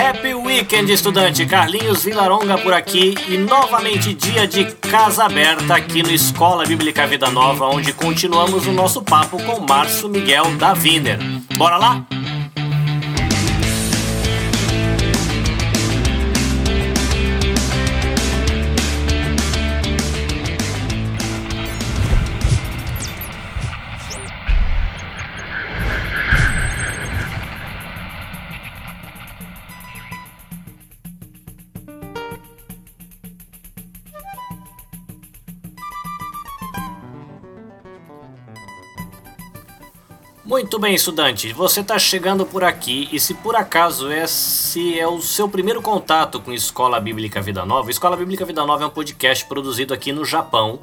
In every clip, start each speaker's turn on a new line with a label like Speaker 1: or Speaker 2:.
Speaker 1: Happy weekend, estudante! Carlinhos Vilaronga por aqui e novamente dia de casa aberta aqui no Escola Bíblica Vida Nova, onde continuamos o nosso papo com Márcio Miguel da Viner. Bora lá? Bem, estudante. Você está chegando por aqui e se por acaso esse é o seu primeiro contato com Escola Bíblica Vida Nova, Escola Bíblica Vida Nova é um podcast produzido aqui no Japão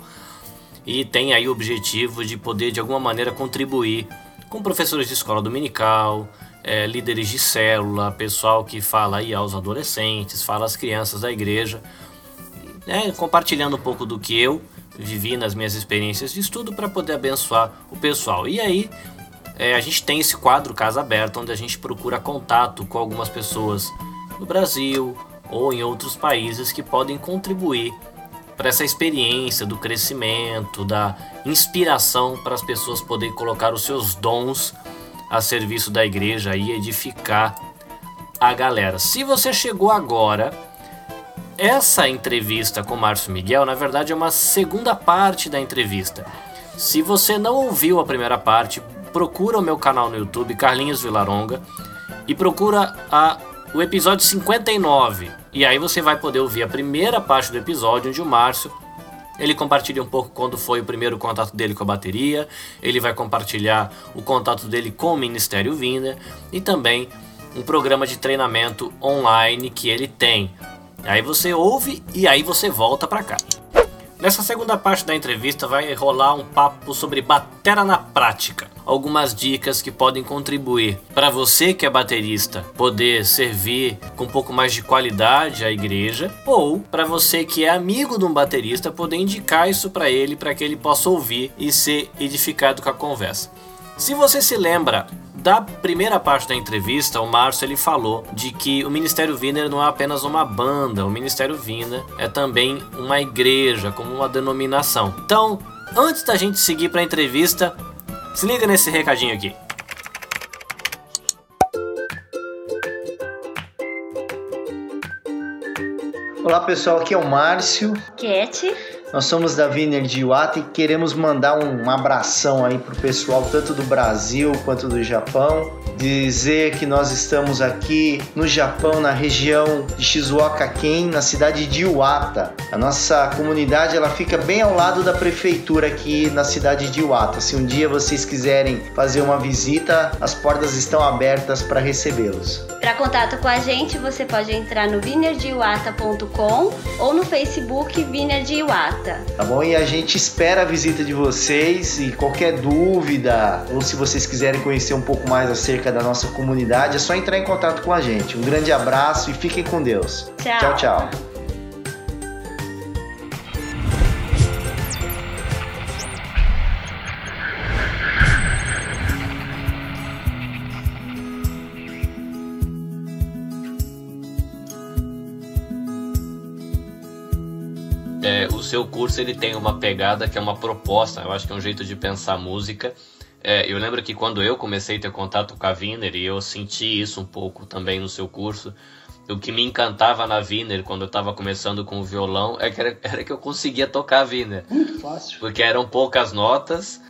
Speaker 1: e tem aí o objetivo de poder de alguma maneira contribuir com professores de escola dominical, é, líderes de célula, pessoal que fala aí aos adolescentes, fala às crianças da igreja, né, compartilhando um pouco do que eu vivi nas minhas experiências de estudo para poder abençoar o pessoal. E aí é, a gente tem esse quadro Casa Aberta, onde a gente procura contato com algumas pessoas no Brasil ou em outros países que podem contribuir para essa experiência do crescimento, da inspiração para as pessoas poderem colocar os seus dons a serviço da igreja e edificar a galera. Se você chegou agora, essa entrevista com Márcio Miguel, na verdade, é uma segunda parte da entrevista. Se você não ouviu a primeira parte, procura o meu canal no YouTube, Carlinhos Vilaronga, e procura a, o episódio 59. E aí você vai poder ouvir a primeira parte do episódio, onde o Márcio ele compartilha um pouco quando foi o primeiro contato dele com a bateria, ele vai compartilhar o contato dele com o Ministério Vinda e também um programa de treinamento online que ele tem. Aí você ouve e aí você volta para cá. Nessa segunda parte da entrevista vai rolar um papo sobre batera na prática. Algumas dicas que podem contribuir para você que é baterista poder servir com um pouco mais de qualidade à igreja, ou para você que é amigo de um baterista poder indicar isso para ele para que ele possa ouvir e ser edificado com a conversa. Se você se lembra da primeira parte da entrevista, o Márcio ele falou de que o Ministério Wiener não é apenas uma banda, o Ministério Wiener é também uma igreja, como uma denominação. Então, antes da gente seguir para a entrevista, se liga nesse recadinho aqui.
Speaker 2: Olá pessoal, aqui é o Márcio.
Speaker 3: Cat.
Speaker 2: Nós somos da Viner de Iwata e queremos mandar um abração aí pro pessoal tanto do Brasil quanto do Japão. Dizer que nós estamos aqui no Japão, na região de Shizuoka-ken, na cidade de Iwata. A nossa comunidade ela fica bem ao lado da prefeitura aqui na cidade de Iwata. Se um dia vocês quiserem fazer uma visita, as portas estão abertas para recebê-los.
Speaker 3: Para contato com a gente, você pode entrar no vinerdiwata.com ou no Facebook Viner de Iwata.
Speaker 2: Tá bom? E a gente espera a visita de vocês e qualquer dúvida ou se vocês quiserem conhecer um pouco mais acerca da nossa comunidade, é só entrar em contato com a gente. Um grande abraço e fiquem com Deus.
Speaker 3: Tchau,
Speaker 2: tchau. tchau.
Speaker 1: Seu curso ele tem uma pegada que é uma proposta, eu acho que é um jeito de pensar música. É, eu lembro que quando eu comecei a ter contato com a Wiener, e eu senti isso um pouco também no seu curso, o que me encantava na Wiener quando eu estava começando com o violão é que era, era, que eu conseguia tocar a Wiener.
Speaker 4: Muito fácil.
Speaker 1: Porque eram poucas notas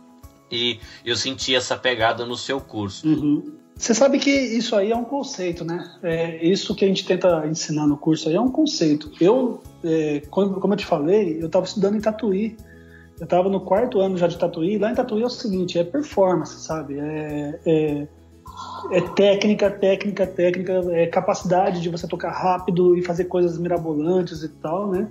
Speaker 1: e eu sentia essa pegada no seu curso.
Speaker 4: Uhum. Você sabe que isso aí é um conceito, né? É, isso que a gente tenta ensinar no curso aí é um conceito. Eu, é, como, como eu te falei, eu estava estudando em Tatuí. Eu estava no quarto ano já de Tatuí. Lá em Tatuí é o seguinte, é performance, sabe? É, é, é técnica, técnica, técnica, é capacidade de você tocar rápido e fazer coisas mirabolantes e tal, né?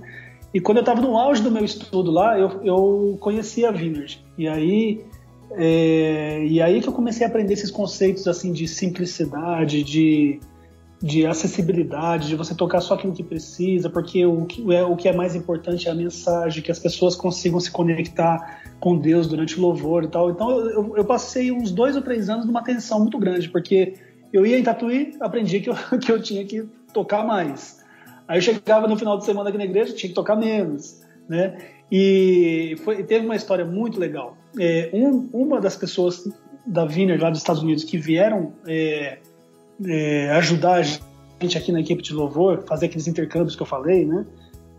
Speaker 4: E quando eu estava no auge do meu estudo lá, eu, eu conheci a Vineyard. E aí é, e aí que eu comecei a aprender esses conceitos assim de simplicidade, de, de acessibilidade, de você tocar só aquilo que precisa, porque o que, é, o que é mais importante é a mensagem, que as pessoas consigam se conectar com Deus durante o louvor e tal. Então eu, eu passei uns dois ou três anos numa tensão muito grande, porque eu ia em Tatuí, aprendi que eu, que eu tinha que tocar mais. Aí eu chegava no final de semana aqui na igreja, tinha que tocar menos, né? E foi, teve uma história muito legal. É, um, uma das pessoas da Viner lá dos Estados Unidos que vieram é, é, ajudar a gente aqui na equipe de louvor, fazer aqueles intercâmbios que eu falei, né?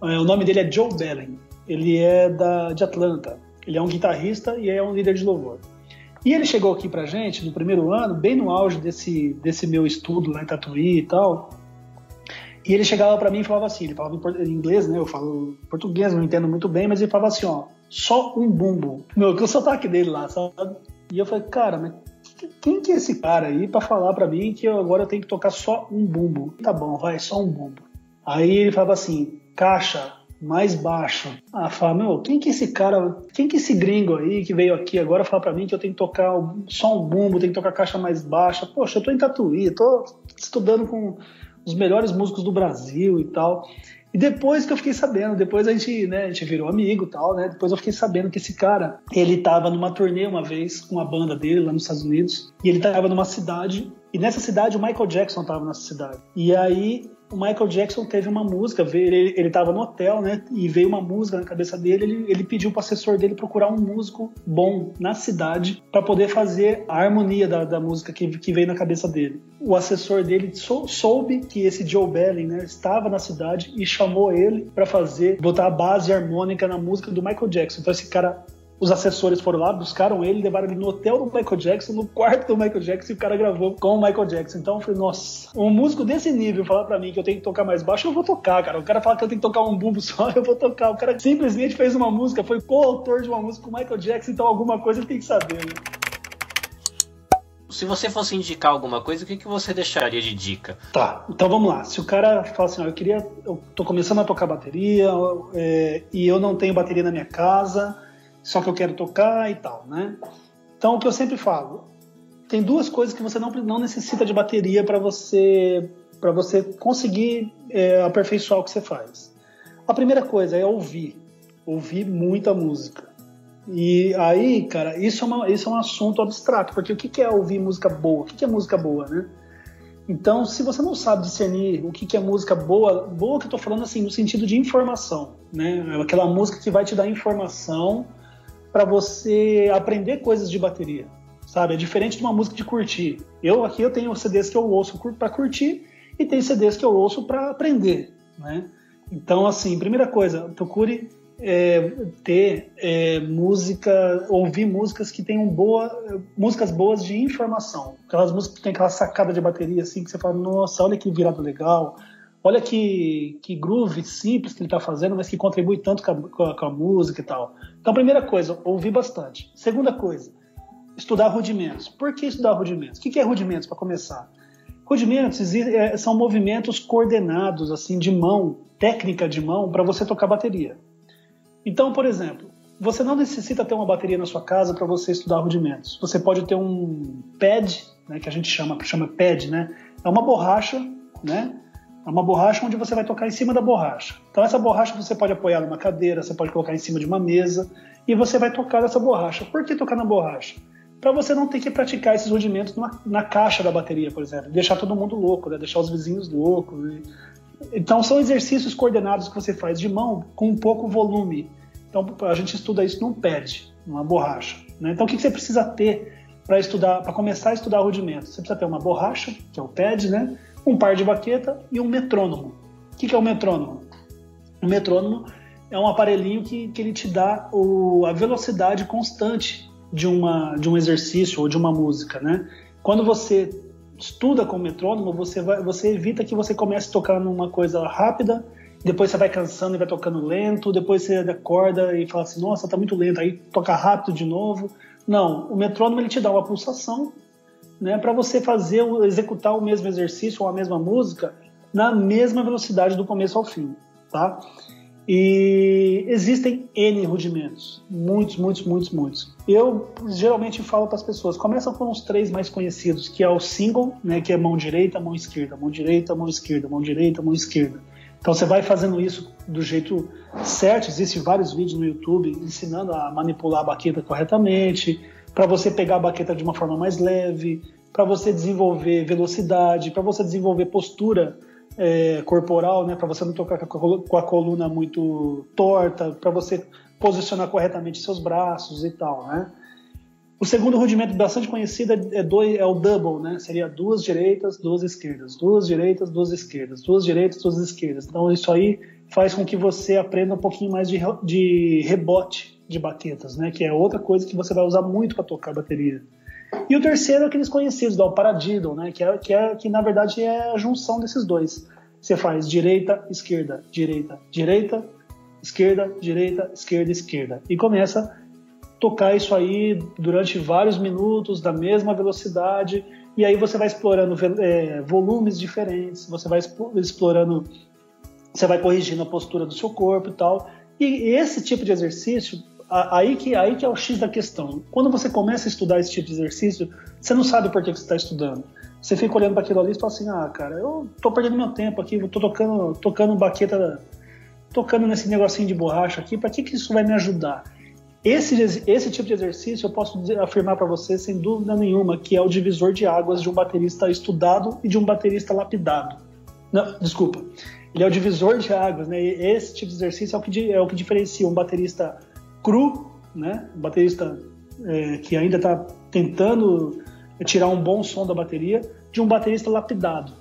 Speaker 4: É, o nome dele é Joe Bellen. Ele é da, de Atlanta. Ele é um guitarrista e é um líder de louvor. E ele chegou aqui pra gente no primeiro ano, bem no auge desse, desse meu estudo lá em Tatuí e tal. E ele chegava para mim e falava assim, ele falava em inglês, né? Eu falo português, não entendo muito bem, mas ele falava assim, ó, só um bumbo. Meu, que o sotaque dele lá, sabe? E eu falei, cara, mas quem que é esse cara aí para falar para mim que eu agora tenho que tocar só um bumbo? Tá bom, vai, só um bumbo. Aí ele falava assim, caixa mais baixo. Ah, fala, meu, quem que é esse cara, quem que é esse gringo aí que veio aqui agora falar para mim que eu tenho que tocar só um bumbo, tenho que tocar caixa mais baixa? Poxa, eu tô em Tatuí, tô estudando com os melhores músicos do Brasil e tal. E depois que eu fiquei sabendo, depois a gente, né, a gente virou amigo e tal, né? Depois eu fiquei sabendo que esse cara, ele tava numa turnê uma vez com a banda dele lá nos Estados Unidos, e ele tava numa cidade, e nessa cidade o Michael Jackson tava nessa cidade. E aí o Michael Jackson teve uma música, ele, ele tava no hotel, né? E veio uma música na cabeça dele. Ele, ele pediu pro assessor dele procurar um músico bom na cidade para poder fazer a harmonia da, da música que, que veio na cabeça dele. O assessor dele sou, soube que esse Joe Belling né, estava na cidade e chamou ele para fazer, botar a base harmônica na música do Michael Jackson. Então esse cara os assessores foram lá, buscaram ele, levaram ele no hotel do Michael Jackson, no quarto do Michael Jackson, e o cara gravou com o Michael Jackson. Então eu falei, nossa, um músico desse nível falar para mim que eu tenho que tocar mais baixo, eu vou tocar, cara. O cara fala que eu tenho que tocar um bumbo só, eu vou tocar. O cara simplesmente fez uma música, foi coautor de uma música com o Michael Jackson, então alguma coisa ele tem que saber, né?
Speaker 1: Se você fosse indicar alguma coisa, o que, que você deixaria de dica?
Speaker 4: Tá, então vamos lá. Se o cara fala assim, ó, eu queria, eu tô começando a tocar bateria é, e eu não tenho bateria na minha casa, só que eu quero tocar e tal, né? Então, o que eu sempre falo, tem duas coisas que você não, não necessita de bateria para você para você conseguir é, aperfeiçoar o que você faz. A primeira coisa é ouvir, ouvir muita música. E aí, cara, isso é, uma, isso é um assunto abstrato, porque o que é ouvir música boa? O que é música boa, né? Então, se você não sabe discernir o que é música boa, boa que eu tô falando assim, no sentido de informação, né? Aquela música que vai te dar informação para você aprender coisas de bateria, sabe? É diferente de uma música de curtir. Eu aqui eu tenho CDs que eu ouço para curtir e tem CDs que eu ouço para aprender, né? Então, assim, primeira coisa, procure é, ter é, música, ouvir músicas que tenham boa, músicas boas de informação. Aquelas músicas que tem aquela sacada de bateria assim que você fala, nossa, olha que virado legal, olha que, que groove simples que ele está fazendo, mas que contribui tanto com a, com, a, música e tal. Então, primeira coisa, ouvir bastante. Segunda coisa, estudar rudimentos. Por que estudar rudimentos? O que é rudimentos, para começar? Rudimentos é, são movimentos coordenados, assim, de mão, técnica de mão, para você tocar bateria. Então, por exemplo, você não necessita ter uma bateria na sua casa para você estudar rudimentos. Você pode ter um pad, né, que a gente chama, chama pad, né? É uma borracha, né? É uma borracha onde você vai tocar em cima da borracha. Então essa borracha você pode apoiar numa cadeira, você pode colocar em cima de uma mesa e você vai tocar nessa borracha. Por que tocar na borracha? Para você não ter que praticar esses rudimentos na, na, caixa da bateria, por exemplo. Deixar todo mundo louco, né? deixar os vizinhos loucos. Né? Então são exercícios coordenados que você faz de mão com pouco volume. Então a gente estuda isso num pad, numa borracha. Né? Então o que você precisa ter para estudar, para começar a estudar rudimentos? Você precisa ter uma borracha, que é o pad, né? Um par de baqueta e um metrônomo. O que, que é o metrônomo? O metrônomo é um aparelhinho que, que ele te dá o, a velocidade constante de, uma, de um exercício ou de uma música, né? Quando você estuda com o metrônomo, você, vai, você evita que você comece a tocar numa coisa rápida, depois você vai cansando e vai tocando lento, depois você acorda e fala assim, nossa, tá muito lento, aí toca rápido de novo. Não, o metrônomo ele te dá uma pulsação né, para você fazer, executar o mesmo exercício ou a mesma música na mesma velocidade do começo ao fim, tá? E existem N rudimentos, muitos, muitos, muitos, muitos. Eu geralmente falo para as pessoas, começa com os três mais conhecidos, que é o single, né, que é mão direita, mão esquerda, mão direita, mão esquerda, mão direita, mão esquerda. Então você vai fazendo isso do jeito certo. Existem vários vídeos no YouTube ensinando a manipular a baqueta corretamente, para você pegar a baqueta de uma forma mais leve, para você desenvolver velocidade, para você desenvolver postura é, corporal, né, para você não tocar com a coluna muito torta, para você posicionar corretamente seus braços e tal, né? O segundo rudimento bastante conhecido é, dois, é o double, né? Seria duas direitas, duas esquerdas, duas direitas, duas esquerdas, duas direitas, duas esquerdas. Então isso aí faz com que você aprenda um pouquinho mais de, de rebote de baquetas, né? Que é outra coisa que você vai usar muito para tocar bateria. E o terceiro é aqueles conhecidos, o paradiddle, né? Que, é, que, é, que na verdade é a junção desses dois. Você faz direita, esquerda, direita, direita, esquerda, direita, esquerda, esquerda. E começa a tocar isso aí durante vários minutos, da mesma velocidade, e aí você vai explorando é, volumes diferentes, você vai explorando, você vai corrigindo a postura do seu corpo e tal. E esse tipo de exercício, aí que, aí que é o X da questão. Quando você começa a estudar esse tipo de exercício, você não sabe por que você está estudando. Você fica olhando para aquilo ali e fala assim: ah, cara, eu tô perdendo meu tempo aqui, tô tocando, tocando baqueta tocando nesse negocinho de borracha aqui, para que, que isso vai me ajudar? Esse, esse tipo de exercício eu posso afirmar para você, sem dúvida nenhuma, que é o divisor de águas de um baterista estudado e de um baterista lapidado. Não, desculpa. Ele é o divisor de águas, né? esse tipo de exercício é o que, é o que diferencia um baterista cru, né? Um baterista é, que ainda está tentando tirar um bom som da bateria, de um baterista lapidado.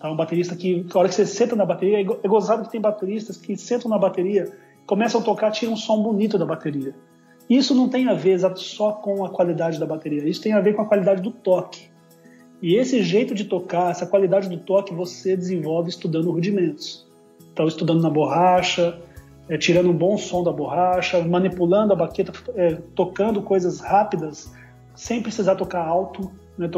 Speaker 4: Tá? Um baterista que, na hora que você senta na bateria, é gozado que tem bateristas que sentam na bateria, começam a tocar, tiram um som bonito da bateria. Isso não tem a ver só com a qualidade da bateria, isso tem a ver com a qualidade do toque. E esse jeito de tocar, essa qualidade do toque, você desenvolve estudando rudimentos. Então, estudando na borracha, é, tirando um bom som da borracha, manipulando a baqueta, é, tocando coisas rápidas, sem precisar tocar alto, né?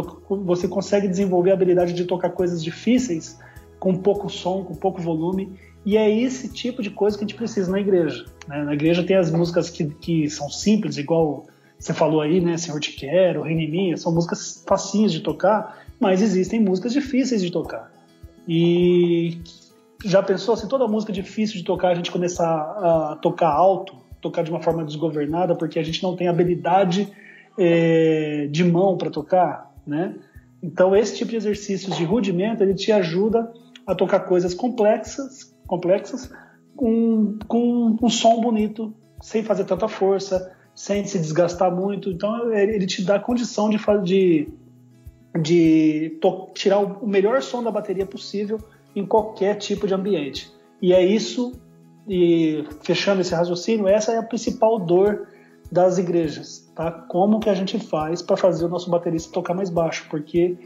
Speaker 4: Você consegue desenvolver a habilidade de tocar coisas difíceis com pouco som, com pouco volume. E é esse tipo de coisa que a gente precisa na igreja. Né? Na igreja tem as músicas que, que são simples, igual você falou aí, né? Senhor Te Quero, Reino Minha, são músicas facinhas de tocar, mas existem músicas difíceis de tocar. E já pensou se toda música difícil de tocar a gente começar a tocar alto, tocar de uma forma desgovernada, porque a gente não tem habilidade é, de mão para tocar, né? Então esse tipo de exercícios de rudimento ele te ajuda a tocar coisas complexas, complexas com, com um som bonito, sem fazer tanta força, sem se desgastar muito. Então ele te dá condição de, de, de tirar o melhor som da bateria possível em qualquer tipo de ambiente. E é isso, e fechando esse raciocínio, essa é a principal dor das igrejas, tá? Como que a gente faz para fazer o nosso baterista tocar mais baixo? Porque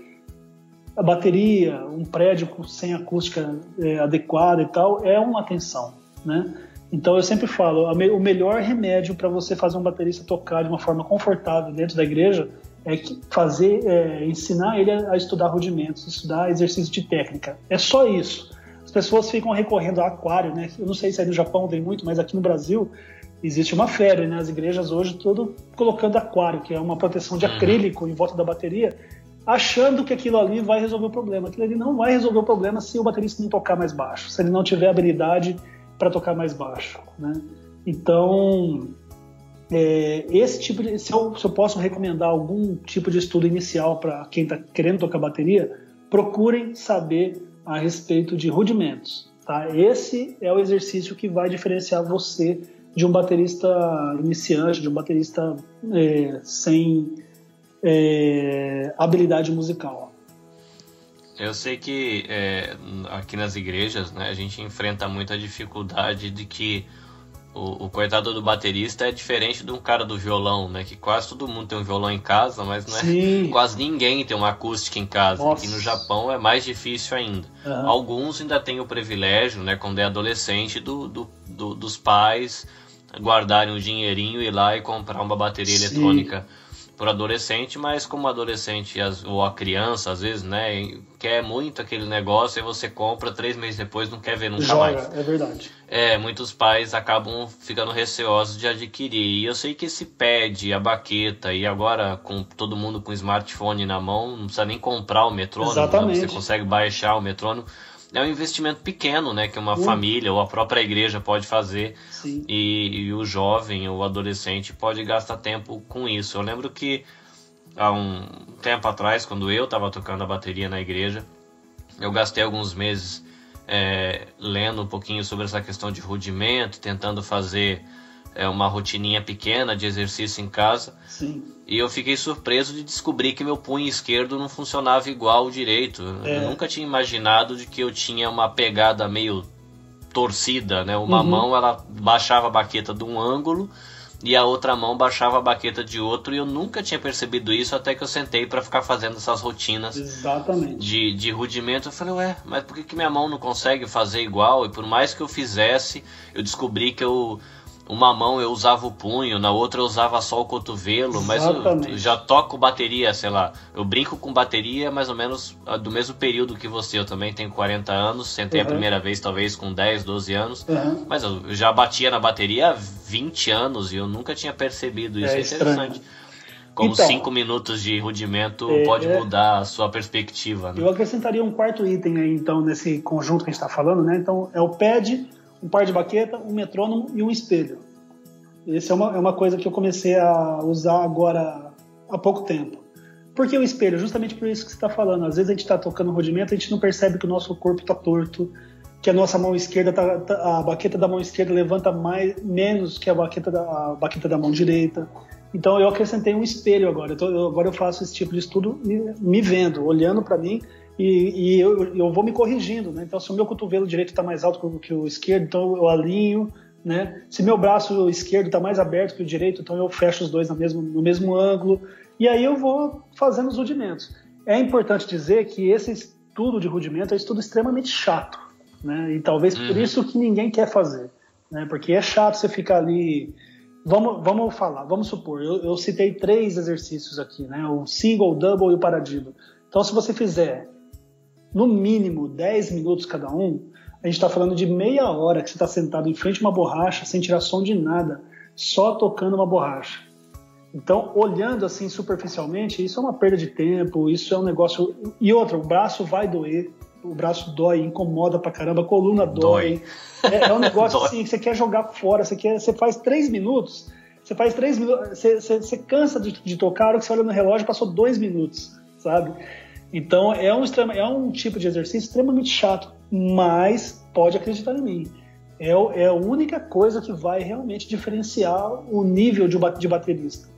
Speaker 4: a bateria, um prédio sem acústica é, adequada e tal, é uma tensão, né? Então eu sempre falo, o melhor remédio para você fazer um baterista tocar de uma forma confortável dentro da igreja é fazer, é, ensinar ele a estudar rudimentos, estudar exercício de técnica. É só isso. As pessoas ficam recorrendo a aquário, né? Eu não sei se aí no Japão tem muito, mas aqui no Brasil existe uma febre, né? As igrejas hoje tudo colocando aquário, que é uma proteção de uhum. acrílico em volta da bateria, achando que aquilo ali vai resolver o problema. Aquilo ali não vai resolver o problema se o baterista não tocar mais baixo, se ele não tiver habilidade para tocar mais baixo, né? Então, é, esse tipo de, se eu, se eu posso recomendar algum tipo de estudo inicial para quem está querendo tocar bateria, procurem saber a respeito de rudimentos. Tá? Esse é o exercício que vai diferenciar você de um baterista iniciante, de um baterista é, sem é, habilidade musical.
Speaker 1: Eu sei que é, aqui nas igrejas né, a gente enfrenta muita dificuldade de que o, o, coitado do baterista é diferente de um cara do violão, né? Que quase todo mundo tem um violão em casa, mas não é Sim. quase ninguém tem uma acústica em casa. Nossa. Aqui no Japão é mais difícil ainda. Uhum. Alguns ainda têm o privilégio, né? Quando é adolescente, do, do, do dos pais guardarem um dinheirinho, ir lá e comprar uma bateria Sim. eletrônica por adolescente, mas como adolescente ou a criança, às vezes, né, quer muito aquele negócio e você compra, três meses depois não quer ver nunca Joga, mais.
Speaker 4: É verdade.
Speaker 1: É, muitos pais acabam ficando receosos de adquirir. E eu sei que esse pad, a baqueta, e agora com todo mundo com smartphone na mão, não precisa nem comprar o metrônomo, né? você consegue baixar o metrônomo é um investimento pequeno, né? Que uma uhum. família ou a própria igreja pode fazer e, e, o jovem ou o adolescente pode gastar tempo com isso. Eu lembro que há um tempo atrás, quando eu estava tocando a bateria na igreja, eu gastei alguns meses é, lendo um pouquinho sobre essa questão de rudimento, tentando fazer é, uma rotininha pequena de exercício em casa.
Speaker 4: Sim.
Speaker 1: E eu fiquei surpreso de descobrir que meu punho esquerdo não funcionava igual o direito. É. Eu nunca tinha imaginado de que eu tinha uma pegada meio torcida, né? Uma uhum. mão ela baixava a baqueta de um ângulo e a outra mão baixava a baqueta de outro e eu nunca tinha percebido isso até que eu sentei para ficar fazendo essas rotinas
Speaker 4: Exatamente.
Speaker 1: De, de rudimento. Eu falei, ué, mas por que, que minha mão não consegue fazer igual? E por mais que eu fizesse, eu descobri que eu uma mão eu usava o punho, na outra eu usava só o cotovelo, mas eu, eu, já toco bateria, sei lá, eu brinco com bateria mais ou menos ah, do mesmo período que você, eu também tenho 40 anos, sentei uhum. a primeira vez talvez com 10, 12 anos, uhum. mas eu, eu, já batia na bateria há 20 anos e eu nunca tinha percebido isso, é, é interessante. Como então, cinco minutos de rudimento é, pode mudar a sua perspectiva. Né?
Speaker 4: Eu acrescentaria um quarto item aí, então, nesse conjunto que a gente está falando, né? Então, é o pad, um par de baqueta, um metrônomo e um espelho. Essa é uma, é uma coisa que eu comecei a usar agora há pouco tempo. Por que o espelho? Justamente por isso que você está falando. Às vezes a gente está tocando rodimento, a gente não percebe que o nosso corpo está torto, que a nossa mão esquerda, tá, tá, a baqueta da mão esquerda levanta mais, menos que a baqueta da, a baqueta da mão direita. Então eu acrescentei um espelho agora. Eu agora eu faço esse tipo de estudo me, me vendo, olhando para mim e, e eu, eu, vou me corrigindo. Né? Então se o meu cotovelo direito está mais alto que o esquerdo, então eu alinho né? Se meu braço esquerdo está mais aberto que o direito, então eu fecho os dois no mesmo, no mesmo ângulo. E aí eu vou fazendo os rudimentos. É importante dizer que esse estudo de rudimento é um estudo extremamente chato. Né? E talvez uhum. por isso que ninguém quer fazer. Né? Porque é chato você ficar ali. Vamos, vamos falar, vamos supor, eu, eu citei três exercícios aqui, né? o single, o double e o paradiddle. Então, se você fizer no mínimo 10 minutos cada um, a gente está falando de meia hora que você está sentado em frente a uma borracha, sem tirar som de nada, só tocando uma borracha. Então, olhando assim superficialmente, isso é uma perda de tempo, isso é um negócio. E outra, o braço vai doer, o braço dói, incomoda pra caramba, a coluna dói. dói. É, é, um negócio assim que você quer jogar fora, você, quer, você faz três minutos, você faz três minutos, você, você, você cansa de, de tocar, a hora que você olha no relógio, passou dois minutos, sabe? Então é um, é um tipo de exercício extremamente chato, mas pode acreditar em mim. É, é a única coisa que vai realmente diferenciar o nível de, de baterista.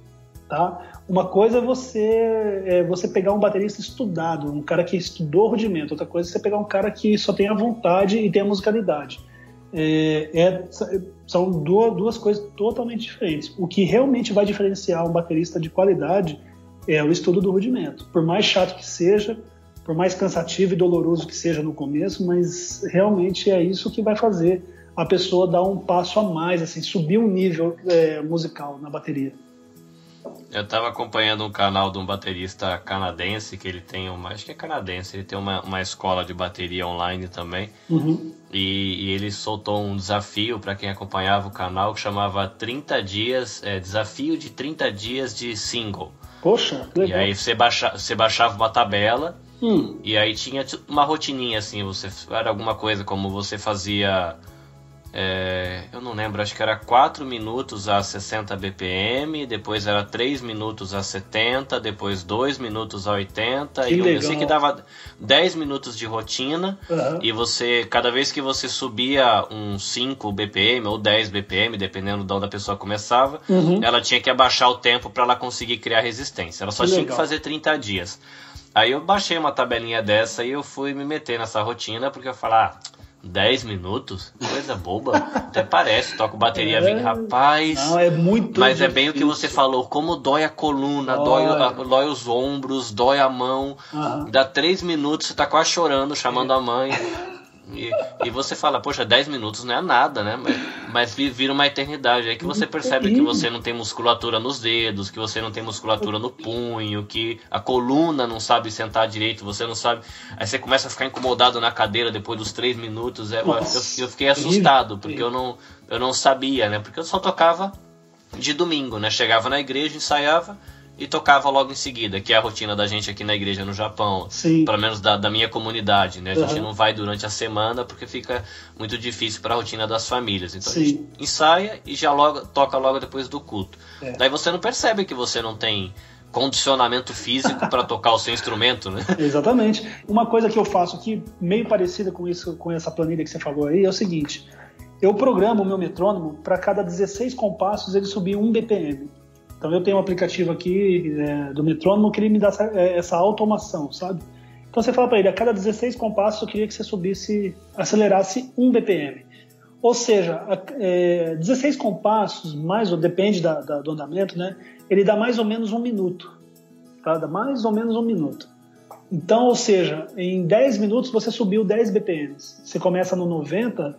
Speaker 4: Tá? Uma coisa é você, é você pegar um baterista estudado, um cara que estudou rudimento, outra coisa é você pegar um cara que só tem a vontade e tem a musicalidade. É, é, são duas, duas coisas totalmente diferentes. O que realmente vai diferenciar um baterista de qualidade é o estudo do rudimento. Por mais chato que seja, por mais cansativo e doloroso que seja no começo, mas realmente é isso que vai fazer a pessoa dar um passo a mais, assim, subir um nível é, musical na bateria.
Speaker 1: Eu estava acompanhando um canal de um baterista canadense, que ele tem uma. Acho que é canadense, ele tem uma, uma escola de bateria online também.
Speaker 4: Uhum.
Speaker 1: E, e, ele soltou um desafio para quem acompanhava o canal que chamava 30 dias. É, desafio de 30 dias de single.
Speaker 4: Poxa,
Speaker 1: legal. E aí você, baixa, você baixava uma tabela hum. e aí tinha uma rotininha assim, você era alguma coisa como você fazia é, eu não lembro, acho que era 4 minutos a 60 BPM, depois era 3 minutos a 70, depois 2 minutos a 80, que e eu sei que dava 10 minutos de rotina, uhum. e você, cada vez que você subia um 5 BPM ou 10 BPM, dependendo de onde a pessoa começava, uhum. ela tinha que abaixar o tempo para ela conseguir criar resistência. Ela só que tinha legal. que fazer 30 dias. Aí eu baixei uma tabelinha dessa e eu fui me meter nessa rotina, porque eu falei, ah 10 minutos? Coisa boba. Até parece, toco bateria, é, rapaz.
Speaker 4: Não, é muito
Speaker 1: Mas difícil. é bem o que você falou, como dói a coluna, dói, dói os ombros, dói a mão. Uhum. Dá 3 minutos, você tá quase chorando, chamando a mãe. E, e você fala, poxa, 10 minutos não é nada, né? Mas, mas vira uma eternidade. Aí que você percebe que você não tem musculatura nos dedos, que você não tem musculatura no punho, que a coluna não sabe sentar direito, você não sabe. Aí você começa a ficar incomodado na cadeira depois dos 3 minutos. É, eu, eu fiquei assustado, porque eu não, eu não sabia, né? Porque eu só tocava de domingo, né? Chegava na igreja, ensaiava e tocava logo em seguida, que é a rotina da gente aqui na igreja no Japão,
Speaker 4: Sim.
Speaker 1: pelo menos da, da minha comunidade, né? A uhum. gente não vai durante a semana porque fica muito difícil para a rotina das famílias. Então Sim. a gente ensaia e já logo toca logo depois do culto. É. Daí você não percebe que você não tem condicionamento físico para tocar o seu instrumento, né?
Speaker 4: Exatamente. Uma coisa que eu faço aqui, meio parecida com isso, com essa planilha que você falou aí, é o seguinte: eu programo o meu metrônomo para cada 16 compassos ele subir 1 BPM. Então eu tenho um aplicativo aqui é, do metrônomo que ele me dá essa, é, essa automação, sabe? Então você fala para ele, a cada 16 compassos eu queria que você subisse, acelerasse 1 BPM. Ou seja, é, 16 compassos, mais ou depende da, da, do andamento, né? Ele dá mais ou menos um minuto. Tá? Dá mais ou menos um minuto. Então, ou seja, em 10 minutos você subiu 10 BPMs. Você começa no 90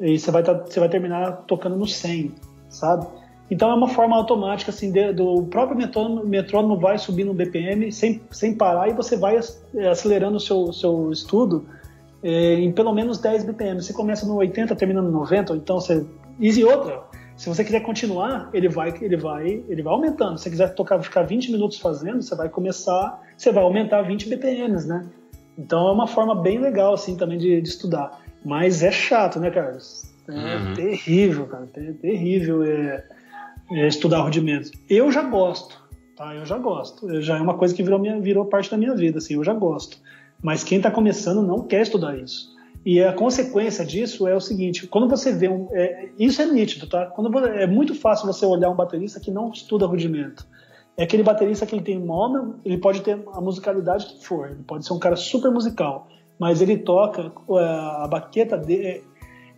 Speaker 4: e você vai, tá, você vai terminar tocando no 100, sabe? Então é uma forma automática assim de, do próprio metrônomo, metrônomo vai subindo no BPM sem, sem parar e você vai acelerando o seu, seu estudo é, em pelo menos 10 BPM. Você começa no 80, termina no 90, então você. E outra, se você quiser continuar, ele vai, ele vai, ele vai aumentando. Se você quiser tocar, ficar 20 minutos fazendo, você vai começar, você vai aumentar 20 BPMs, né? Então é uma forma bem legal assim também de, de estudar. Mas é chato, né, Carlos? É uhum. terrível, cara. É terrível é estudar rudimentos. Eu já gosto, tá? Eu já gosto. Já é uma coisa que virou, minha, virou parte da minha vida, assim. Eu já gosto. Mas quem está começando não quer estudar isso. E a consequência disso é o seguinte: quando você vê um, é, isso é nítido, tá? Quando é muito fácil você olhar um baterista que não estuda rudimento. É aquele baterista que ele tem uma, ele pode ter a musicalidade que for, ele pode ser um cara super musical, mas ele toca é, a baqueta dele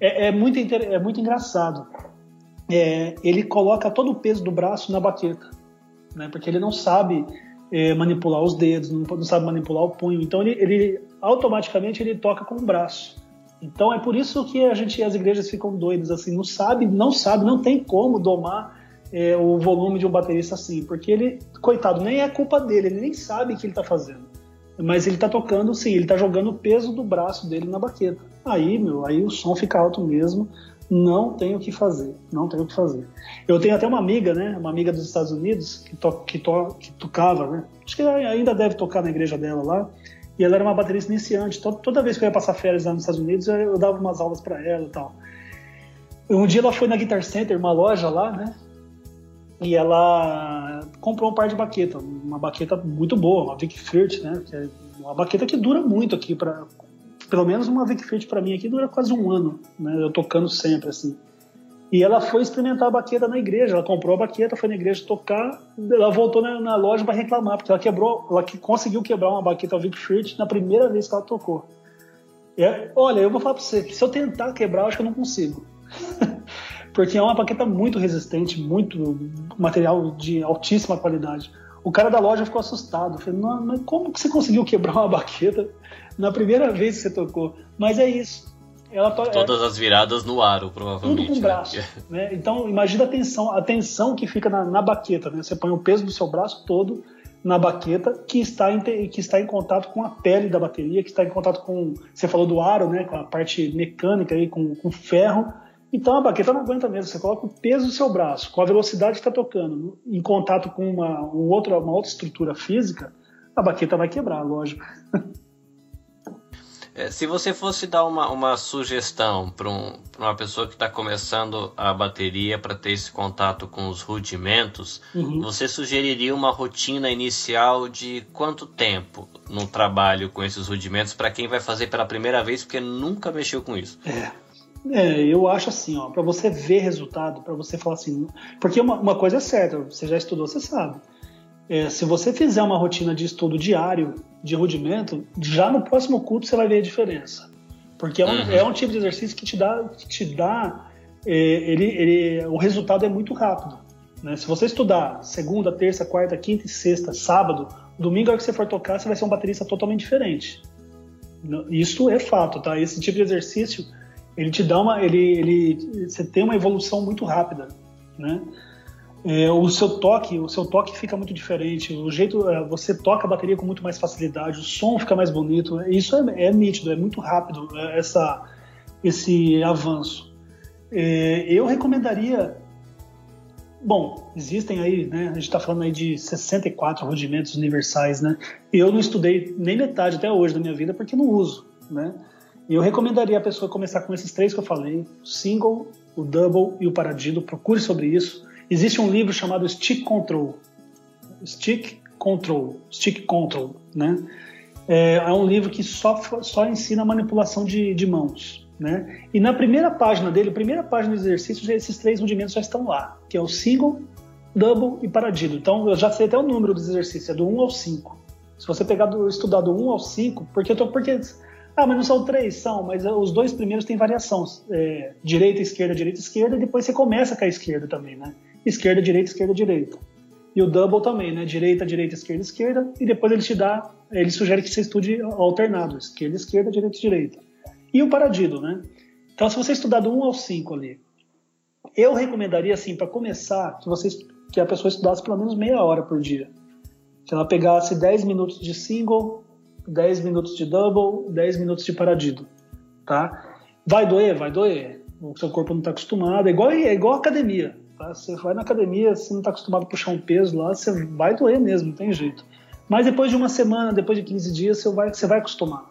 Speaker 4: é, é muito é muito engraçado. É, ele coloca todo o peso do braço na baqueta, né? Porque ele não sabe é, manipular os dedos, não, não, sabe manipular o punho. Então ele, ele, automaticamente ele toca com o braço. Então é por isso que a gente as igrejas ficam doidas assim, não sabe, não sabe, não tem como domar é, o volume de um baterista assim, porque ele, coitado, nem é culpa dele, ele nem sabe o que ele está fazendo. Mas ele está tocando, sim, ele está jogando o peso do braço dele na baqueta. Aí, meu, aí o som fica alto mesmo não tenho o que fazer, não tenho o que fazer. Eu tenho até uma amiga, né, uma amiga dos Estados Unidos que, to, que, to, que tocava, né, acho que ainda deve tocar na igreja dela lá, e ela era uma baterista iniciante. Toda, toda vez que eu ia passar férias lá nos Estados Unidos, eu, eu dava umas aulas para ela e tal. Um dia ela foi na Guitar Center, uma loja lá, né, e ela comprou um par de baqueta, uma baqueta muito boa, uma Vic Firth, né, que é uma baqueta que dura muito aqui para pelo menos uma Vic Fit para mim aqui dura quase um ano, né? Eu tocando sempre assim. E ela foi experimentar a baqueta na igreja. Ela comprou a baqueta, foi na igreja tocar. Ela voltou na, na loja para reclamar, porque ela quebrou, ela que conseguiu quebrar uma baqueta Vic Fit na primeira vez que ela tocou. É, olha, eu vou falar para você, se eu tentar quebrar, eu acho que eu não consigo. porque é uma baqueta muito resistente, muito material de altíssima qualidade. O cara da loja ficou assustado. Falei, mas como que você conseguiu quebrar uma baqueta na primeira vez que você tocou? Mas é isso.
Speaker 1: Ela to... Todas é... as viradas no aro, provavelmente.
Speaker 4: Tudo com o né? braço. Né? né? Então, imagina a tensão, a tensão que fica na, na, baqueta. Né? Você põe o peso do seu braço todo na baqueta que está, em, que está em contato com a pele da bateria, que está em contato com. Você falou do aro, né? com a parte mecânica, aí, com, com ferro então a baqueta não aguenta mesmo. Você coloca o peso do seu braço, com a velocidade que está tocando, em contato com uma, um outro, uma outra estrutura física, a baqueta vai quebrar, lógico.
Speaker 1: É, se você fosse dar uma, uma sugestão para um, uma pessoa que está começando a bateria para ter esse contato com os rudimentos, uhum. você sugeriria uma rotina inicial de quanto tempo no trabalho com esses rudimentos para quem vai fazer pela primeira vez porque nunca mexeu com isso?
Speaker 4: É. É, eu acho assim, ó, para você ver resultado, para você falar assim, porque uma, uma, coisa é certa, você já estudou, você sabe. É, se você fizer uma rotina de estudo diário de rudimento, já no próximo culto você vai ver a diferença, porque é um, uhum. é um tipo de exercício que te dá, que te dá, é, ele, ele, o resultado é muito rápido. Né? Se você estudar segunda, terça, quarta, quinta e sexta, sábado, domingo a hora que você for tocar, você vai ser um baterista totalmente diferente. Isso é fato, tá? Esse tipo de exercício ele te dá uma, ele, ele, você tem uma evolução muito rápida, né? É, o seu toque, o seu toque fica muito diferente. O jeito, é, você toca a bateria com muito mais facilidade, o som fica mais bonito. Isso é, é nítido, é muito rápido é, essa, esse avanço. É, eu recomendaria, bom, existem aí, né? A gente está falando aí de 64 rudimentos universais, né? Eu não estudei nem metade até hoje da minha vida porque não uso, né? E eu recomendaria a pessoa começar com esses três que eu falei: o single, o double e o paradido. Procure sobre isso. Existe um livro chamado Stick Control. Stick Control, Stick Control, né? É, é um livro que só, só ensina manipulação de, de mãos, né? E na primeira página dele, primeira página do exercício, esses três rudimentos já estão lá, que é o single, double e paradido. Então eu já sei até o número dos exercícios, é do 1 ao 5. Se você pegar do, estudar do 1 ao 5, porque eu tô porque ah, mas não são três, são, mas os dois primeiros têm variação. É, direita, esquerda, direita, esquerda, e depois você começa com a esquerda também, né? Esquerda, direita, esquerda, direita. E o double também, né? Direita, direita, esquerda, esquerda, e depois ele te dá, ele sugere que você estude alternado, esquerda, esquerda, direita, direita. E o paradido, né? Então, se você estudar do 1 ao 5 ali, eu recomendaria, assim, para começar, que, você, que a pessoa estudasse pelo menos meia hora por dia. Que ela pegasse 10 minutos de single, 10 minutos de double, 10 minutos de paradido, tá? Vai doer? Vai doer. O seu corpo não está acostumado. É igual, é igual academia, tá? Você vai na academia, você não está acostumado a puxar um peso lá, você vai doer mesmo, não tem jeito. Mas depois de uma semana, depois de 15 dias, você vai, você vai acostumar.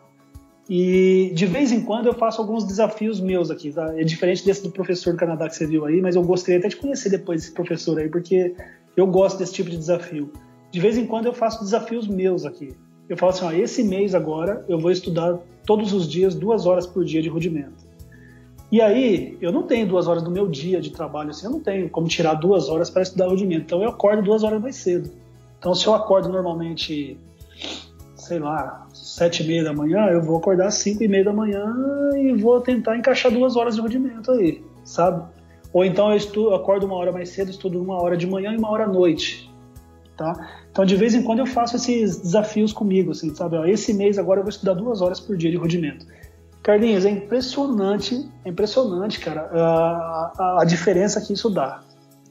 Speaker 4: E de vez em quando eu faço alguns desafios meus aqui, tá? É diferente desse do professor do Canadá que você viu aí, mas eu gostaria até de conhecer depois esse professor aí, porque eu gosto desse tipo de desafio. De vez em quando eu faço desafios meus aqui eu falo assim, ó, esse mês agora eu vou estudar todos os dias duas horas por dia de rudimento. E aí, eu não tenho duas horas do meu dia de trabalho, assim, eu não tenho como tirar duas horas para estudar rudimento. Então eu acordo duas horas mais cedo. Então se eu acordo normalmente, sei lá, sete e meia da manhã, eu vou acordar cinco e meia da manhã e vou tentar encaixar duas horas de rudimento aí, sabe? Ou então eu estudo, eu acordo uma hora mais cedo, estudo uma hora de manhã e uma hora à noite, tá? Então, de vez em quando eu faço esses desafios comigo, assim, sabe? Ó, esse mês agora eu vou estudar duas horas por dia de rudimento. Carlinhos, é impressionante, é impressionante, cara, a, a, a, diferença que isso dá.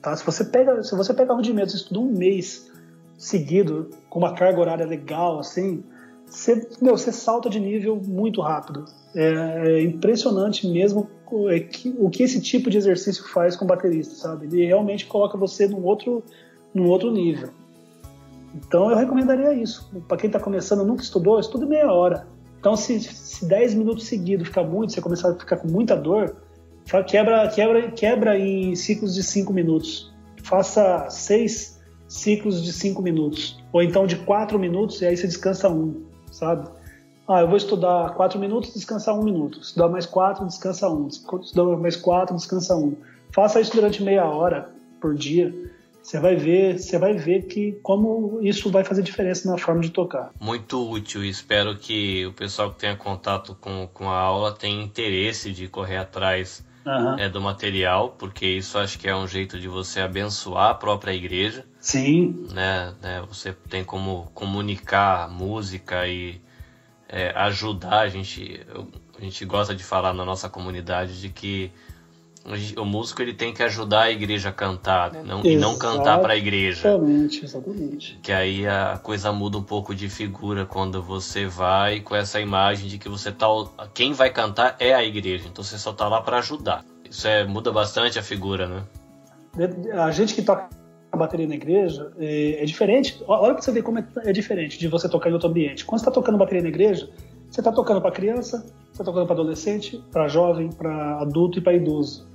Speaker 4: Tá? Se você pega, se você pega rudimentos e estuda um mês seguido com uma carga horária legal, assim, você, meu, você salta de nível muito rápido. É, é impressionante mesmo o, é que, o que esse tipo de exercício faz com baterista, sabe? Ele realmente coloca você num outro, num outro nível. Então eu recomendaria isso. Para quem está começando, nunca estudou, estude meia hora. Então se, se 10 minutos seguidos ficar muito, você começar a ficar com muita dor, quebra, quebra, quebra em ciclos de 5 minutos. Faça 6 ciclos de 5 minutos. Ou então de 4 minutos e aí você descansa um, sabe? Ah, eu vou estudar 4 minutos, descansar 1 minuto. Estudar mais 4, descansa 1. Estudar mais 4, descansa 1. Faça isso durante meia hora por dia você vai ver, você vai ver que como isso vai fazer diferença na forma de tocar.
Speaker 1: Muito útil. Espero que o pessoal que tenha contato com, com a aula tenha interesse de correr atrás uhum. é, do material, porque isso acho que é um jeito de você abençoar a própria igreja.
Speaker 4: Sim.
Speaker 1: Né, né você tem como comunicar música e é, ajudar. A gente, a gente gosta de falar na nossa comunidade de que o músico ele tem que ajudar a igreja a cantar, né? não, e não cantar para a igreja.
Speaker 4: Exatamente, exatamente.
Speaker 1: Que aí a coisa muda um pouco de figura quando você vai com essa imagem de que você tá. Quem vai cantar é a igreja, então você só tá lá para ajudar. Isso é, muda bastante a figura, né?
Speaker 4: A gente que toca a bateria na igreja é, é diferente. Olha para você ver como é, é, diferente de você tocar em outro ambiente. Quando você está tocando bateria na igreja, você está tocando para criança, você está tocando para adolescente, para jovem, para adulto e para idoso.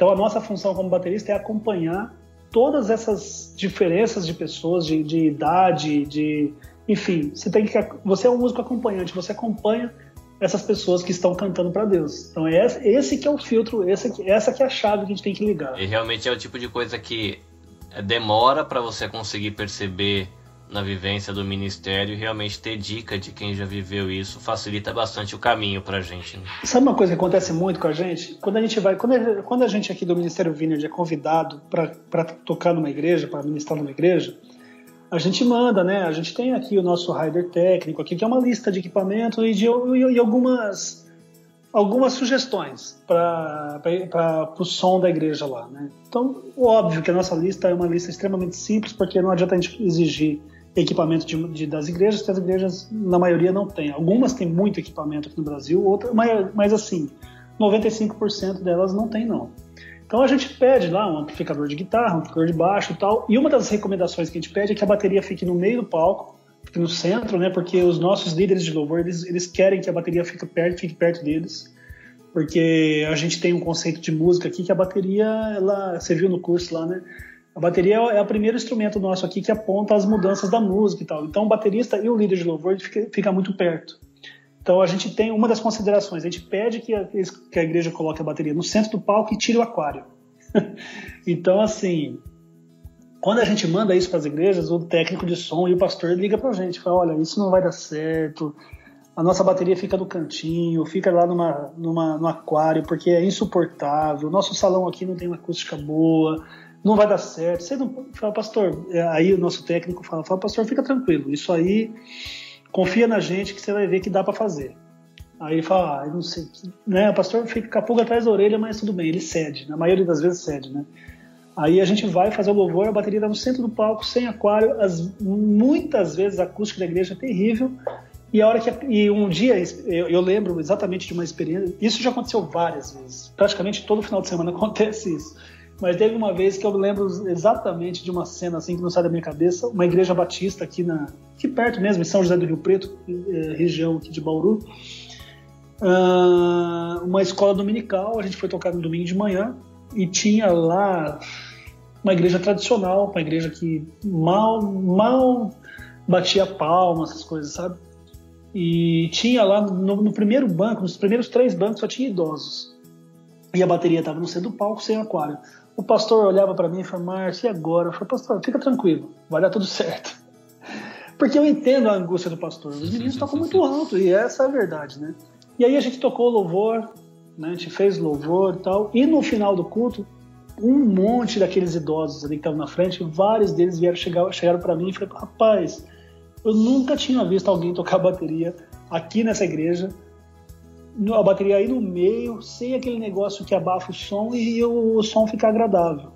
Speaker 4: Então a nossa função como baterista é acompanhar todas essas diferenças de pessoas, de, de idade, de enfim, você tem que você é um músico acompanhante, você acompanha essas pessoas que estão cantando para Deus. Então é esse que é o filtro, esse, essa que é a chave que a gente tem que ligar.
Speaker 1: E realmente é o tipo de coisa que demora para você conseguir perceber na vivência do ministério realmente ter dica de quem já viveu isso facilita bastante o caminho pra gente. Né?
Speaker 4: Sabe uma coisa que acontece muito com a gente? Quando a gente vai, quando a, quando a gente aqui do Ministério Vineyard é convidado para tocar numa igreja, para ministrar numa igreja, a gente manda, né? A gente tem aqui o nosso rider técnico aqui, que é uma lista de equipamentos e de e, e algumas algumas sugestões para o som da igreja lá, né? Então, óbvio que a nossa lista é uma lista extremamente simples, porque não adianta a gente exigir equipamento de, de, das igrejas, que as igrejas, na maioria, não têm. Algumas têm muito equipamento aqui no Brasil, outras, mas, mas assim, 95% delas não tem, não. Então a gente pede lá um amplificador de guitarra, um amplificador de baixo e tal. E uma das recomendações que a gente pede é que a bateria fique no meio do palco, fique no centro, né? Porque os nossos líderes de louvor, eles, eles querem que a bateria fique perto, fique perto deles. Porque a gente tem um conceito de música aqui que a bateria, ela, você viu no curso lá, né? A bateria é o primeiro instrumento nosso aqui que aponta as mudanças da música e tal. Então o baterista e o líder de louvor fica, fica muito perto. Então a gente tem uma das considerações, a gente pede que a, que a igreja coloque a bateria no centro do palco e tire o aquário. então assim, quando a gente manda isso para as igrejas, o técnico de som e o pastor liga para a gente, fala, olha, isso não vai dar certo, a nossa bateria fica no cantinho, fica lá numa, numa, no aquário, porque é insuportável, nosso salão aqui não tem uma acústica boa, não vai dar certo. Você não fala, pastor, é, aí o nosso técnico fala, fala, pastor, fica tranquilo, isso aí confia na gente que você vai ver que dá para fazer. Aí ele fala, ah, não sei, né? O pastor fica com pulga atrás da orelha, mas tudo bem, ele cede, na maioria das vezes cede, né? Aí a gente vai fazer o louvor, a bateria está no centro do palco, sem aquário, as, muitas vezes a acústica da igreja é terrível, e a hora que e um dia eu, eu, lembro exatamente de uma experiência, isso já aconteceu várias vezes, praticamente todo final de semana acontece isso. Mas teve uma vez que eu lembro exatamente de uma cena assim que não sai da minha cabeça, uma igreja batista aqui na aqui perto mesmo, em São José do Rio Preto, eh, região aqui de Bauru. Uh, uma escola dominical, a gente foi tocar no domingo de manhã e tinha lá uma igreja tradicional, uma igreja que mal mal batia palmas, essas coisas, sabe? E tinha lá no, no primeiro banco, nos primeiros três bancos só tinha idosos. E a bateria estava no centro do palco sem aquário. O pastor olhava para mim e falava, Márcio, e agora? Eu falei, pastor, fica tranquilo, vai dar tudo certo. Porque eu entendo a angústia do pastor. Os meninos tocam muito alto, e essa é a verdade, né? E aí a gente tocou louvor, né? a gente fez louvor e tal. E no final do culto, um monte daqueles idosos ali que estavam na frente, vários deles vieram chegar, chegaram para mim e falaram, rapaz, eu nunca tinha visto alguém tocar bateria aqui nessa igreja a bateria aí no meio, sem aquele negócio que abafa o som e o som fica agradável.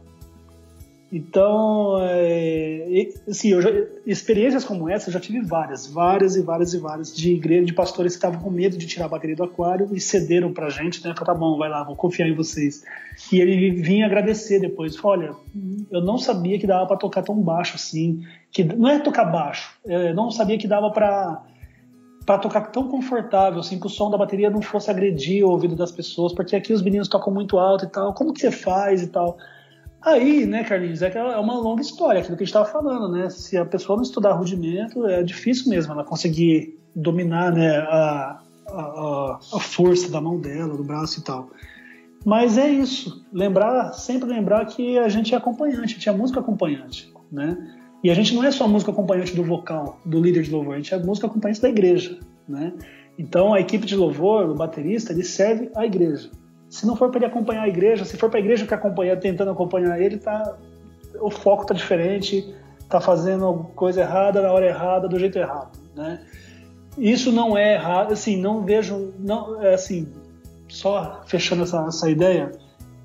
Speaker 4: Então, é, assim, já, experiências como essa eu já tive várias, várias e várias e várias de igreja, de pastores que estavam com medo de tirar a bateria do aquário e cederam pra gente, né? Falaram, tá bom, vai lá, vou confiar em vocês. E ele vinha agradecer depois, falou, olha, eu não sabia que dava para tocar tão baixo assim, que não é tocar baixo, eu não sabia que dava para para tocar tão confortável, assim, que o som da bateria não fosse agredir o ouvido das pessoas, porque aqui os meninos tocam muito alto e tal, como que você faz e tal. Aí, né, Carlinhos, é, é uma longa história, aquilo que a gente estava falando, né? Se a pessoa não estudar rudimento, é difícil mesmo ela conseguir dominar né, a, a, a força da mão dela, do braço e tal. Mas é isso, lembrar, sempre lembrar que a gente é acompanhante, a gente é música acompanhante, né? E a gente não é só música acompanhante do vocal, do líder de louvor, a gente é música acompanhante da igreja, né? Então a equipe de louvor, o baterista, ele serve a igreja. Se não for para ele acompanhar a igreja, se for para a igreja que acompanha, tentando acompanhar ele, tá o foco tá diferente, tá fazendo coisa errada na hora errada, do jeito errado, né? Isso não é errado, assim, não vejo, não, é assim, só fechando essa, essa ideia,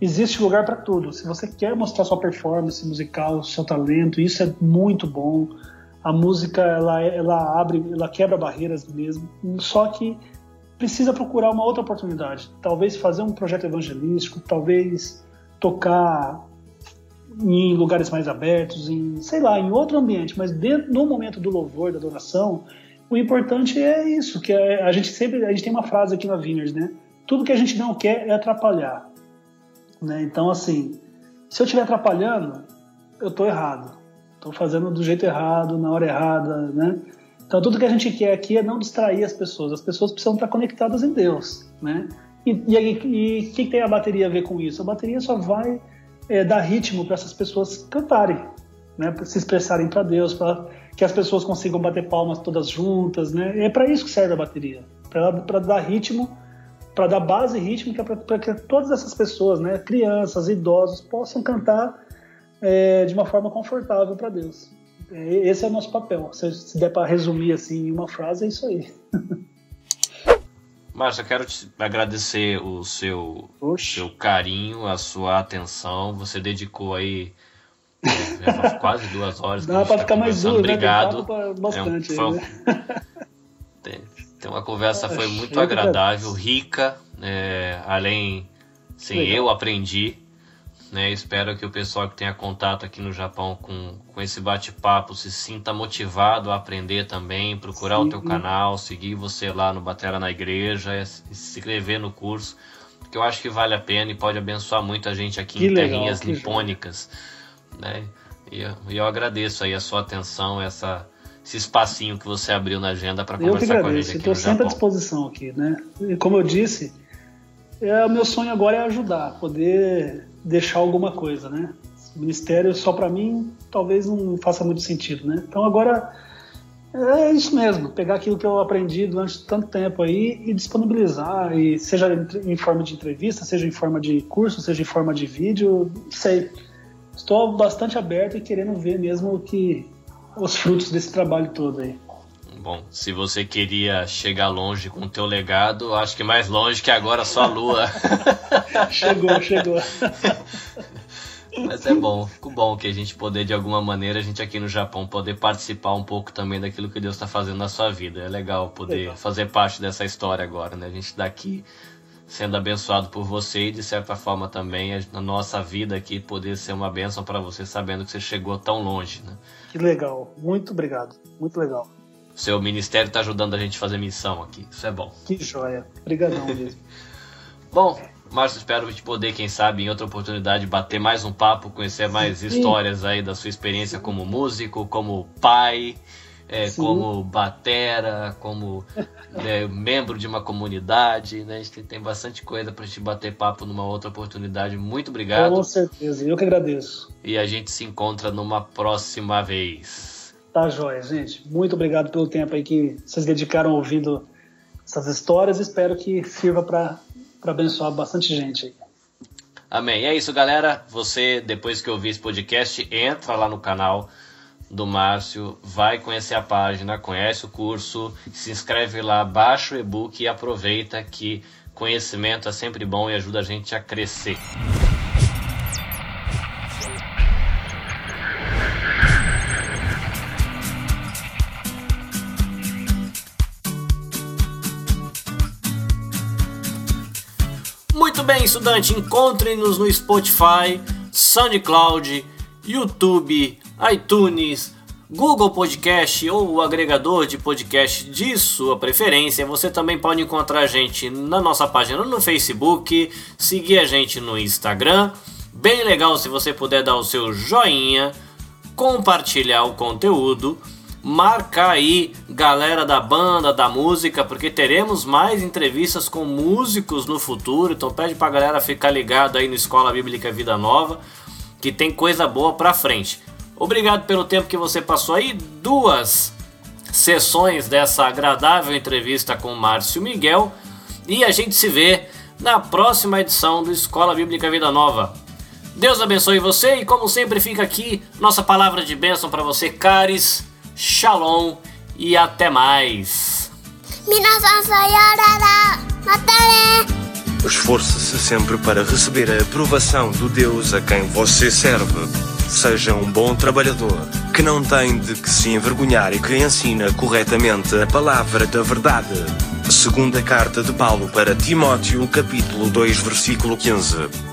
Speaker 4: existe lugar para tudo. Se você quer mostrar sua performance musical, seu talento, isso é muito bom. A música ela, ela abre, ela quebra barreiras mesmo. Só que precisa procurar uma outra oportunidade. Talvez fazer um projeto evangelístico, talvez tocar em lugares mais abertos, em sei lá, em outro ambiente. Mas dentro, no momento do louvor, da adoração, o importante é isso. Que é, a gente sempre a gente tem uma frase aqui na Vineyard, né? Tudo que a gente não quer é atrapalhar. Né? Então, assim, se eu estiver atrapalhando, eu estou errado. Estou fazendo do jeito errado, na hora errada, né? Então, tudo que a gente quer aqui é não distrair as pessoas. As pessoas precisam estar conectadas em Deus, né? E o que, tem a bateria a ver com isso? A bateria só vai é, dar ritmo para essas pessoas cantarem, né? Para se expressarem para Deus, para que as pessoas consigam bater palmas todas juntas, né? É para isso que serve a bateria, para dar ritmo para dar base rítmica para que todas essas pessoas, né, crianças, idosos, possam cantar é, de uma forma confortável para Deus. É, esse é o nosso papel. Se, se der para resumir assim em uma frase, é isso aí.
Speaker 1: Márcio, eu quero te agradecer o seu, seu carinho, a sua atenção. Você dedicou aí é, quase duas horas.
Speaker 4: Dá para tá ficar mais duro,
Speaker 1: né? Obrigado.
Speaker 4: Né? Bastante.
Speaker 1: É um,
Speaker 4: aí,
Speaker 1: né? Então a conversa foi muito agradável, rica, é, além, sim, eu aprendi, né? Espero que o pessoal que tenha contato aqui no Japão com, com esse bate-papo se sinta motivado a aprender também, procurar sim. o teu canal, seguir você lá no Batera na Igreja, se inscrever no curso, que eu acho que vale a pena e pode abençoar muita gente aqui que em legal, terrinhas nipônicas. né? E eu, eu agradeço aí a sua atenção, essa, esse espacinho que você abriu na agenda para conversar com a gente aqui
Speaker 4: Estou sempre à disposição aqui, né? E como eu disse, é, o meu sonho agora é ajudar, poder deixar alguma coisa, né? O ministério só para mim talvez não faça muito sentido, né? Então agora é isso mesmo, pegar aquilo que eu aprendi durante tanto tempo aí e disponibilizar, e seja em forma de entrevista, seja em forma de curso, seja em forma de vídeo, sei. Estou bastante aberto e querendo ver mesmo que os frutos desse trabalho todo aí.
Speaker 1: Bom, se você queria chegar longe com o teu legado, acho que mais longe que agora só a lua.
Speaker 4: chegou, chegou.
Speaker 1: Mas é bom, fico bom que a gente poder, de alguma maneira, a gente aqui no Japão, poder participar um pouco também daquilo que Deus está fazendo na sua vida. É legal poder legal. fazer parte dessa história agora, né? A gente daqui sendo abençoado por você e, de certa forma, também a nossa vida aqui poder ser uma bênção para você, sabendo que você chegou tão longe, né?
Speaker 4: Que legal, muito obrigado, muito legal.
Speaker 1: Seu ministério está ajudando a gente a fazer missão aqui, isso é bom.
Speaker 4: Que joia, obrigadão mesmo.
Speaker 1: bom, Márcio, espero te poder, quem sabe, em outra oportunidade, bater mais um papo, conhecer mais Sim. histórias aí da sua experiência como músico, como pai, é, como batera, como é, membro de uma comunidade. Né? A gente tem bastante coisa para te bater papo numa outra oportunidade. Muito obrigado.
Speaker 4: Com certeza, eu que agradeço.
Speaker 1: E a gente se encontra numa próxima vez.
Speaker 4: Tá joia, gente. Muito obrigado pelo tempo aí que vocês dedicaram ouvindo essas histórias. Espero que sirva para para abençoar bastante gente aí.
Speaker 1: Amém. É isso, galera. Você, depois que ouvir esse podcast, entra lá no canal do Márcio, vai conhecer a página, conhece o curso, se inscreve lá, baixa o e-book e aproveita que conhecimento é sempre bom e ajuda a gente a crescer. Muito bem, estudante, encontre-nos no Spotify, SoundCloud, YouTube, iTunes, Google Podcast ou o agregador de podcast de sua preferência. Você também pode encontrar a gente na nossa página no Facebook, seguir a gente no Instagram. Bem legal se você puder dar o seu joinha, compartilhar o conteúdo marcar aí galera da banda, da música, porque teremos mais entrevistas com músicos no futuro. Então pede pra galera ficar ligado aí no Escola Bíblica Vida Nova, que tem coisa boa pra frente. Obrigado pelo tempo que você passou aí. Duas sessões dessa agradável entrevista com Márcio Miguel. E a gente se vê na próxima edição do Escola Bíblica Vida Nova. Deus abençoe você e como sempre fica aqui nossa palavra de bênção para você, caris Shalom e até mais.
Speaker 5: Esforce-se sempre para receber a aprovação do Deus a quem você serve. Seja um bom trabalhador, que não tem de que se envergonhar e que ensina corretamente a palavra da verdade. Segunda carta de Paulo para Timóteo, capítulo 2, versículo 15.